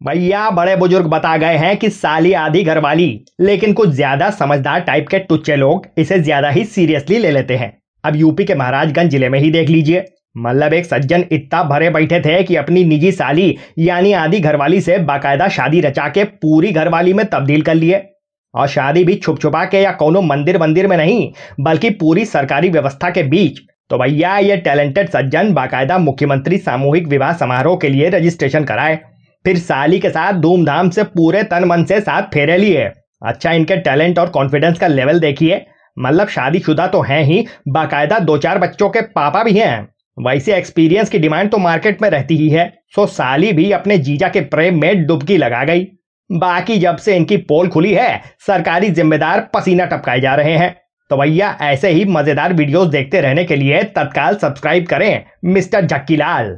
भैया, बड़े बुज़ुर्ग बता गए हैं कि साली आधी घरवाली, लेकिन कुछ ज़्यादा समझदार टाइप के टुच्चे लोग इसे ज़्यादा ही सीरियसली ले लेते हैं। अब यूपी के महाराजगंज ज़िले में ही देख लीजिए। मतलब एक सज्जन इतना भरे बैठे थे कि अपनी निजी साली, यानी आधी घरवाली से बाकायदा शादी रचा के पूरी घरवाली में तब्दील कर लिए। और शादी भी छुप छुपा के या कोनो मंदिर मंदिर में नहीं, बल्कि पूरी सरकारी व्यवस्था के बीच। तो भैया, ये टैलेंटेड सज्जन बाकायदा मुख्यमंत्री सामूहिक विवाह समारोह के लिए रजिस्ट्रेशन कराए। फिर साली के साथ धूमधाम से पूरे तन मन से साथ फेरे लिए अच्छा इनके टैलेंट और कॉन्फिडेंस का लेवल देखिए। मतलब शादीशुदा तो हैं ही, बाकायदा दो चार बच्चों के पापा भी हैं। वैसे एक्सपीरियंस की डिमांड तो मार्केट में रहती ही है। सो साली भी अपने जीजा के प्रेम में डुबकी लगा गई। बाकी जब से इनकी पोल खुली है, सरकारी जिम्मेदार पसीना टपकाए जा रहे हैं। तो भैया, ऐसे ही मज़ेदार वीडियोस देखते रहने के लिए तत्काल सब्सक्राइब करें, मिस्टर झक्कीलाल।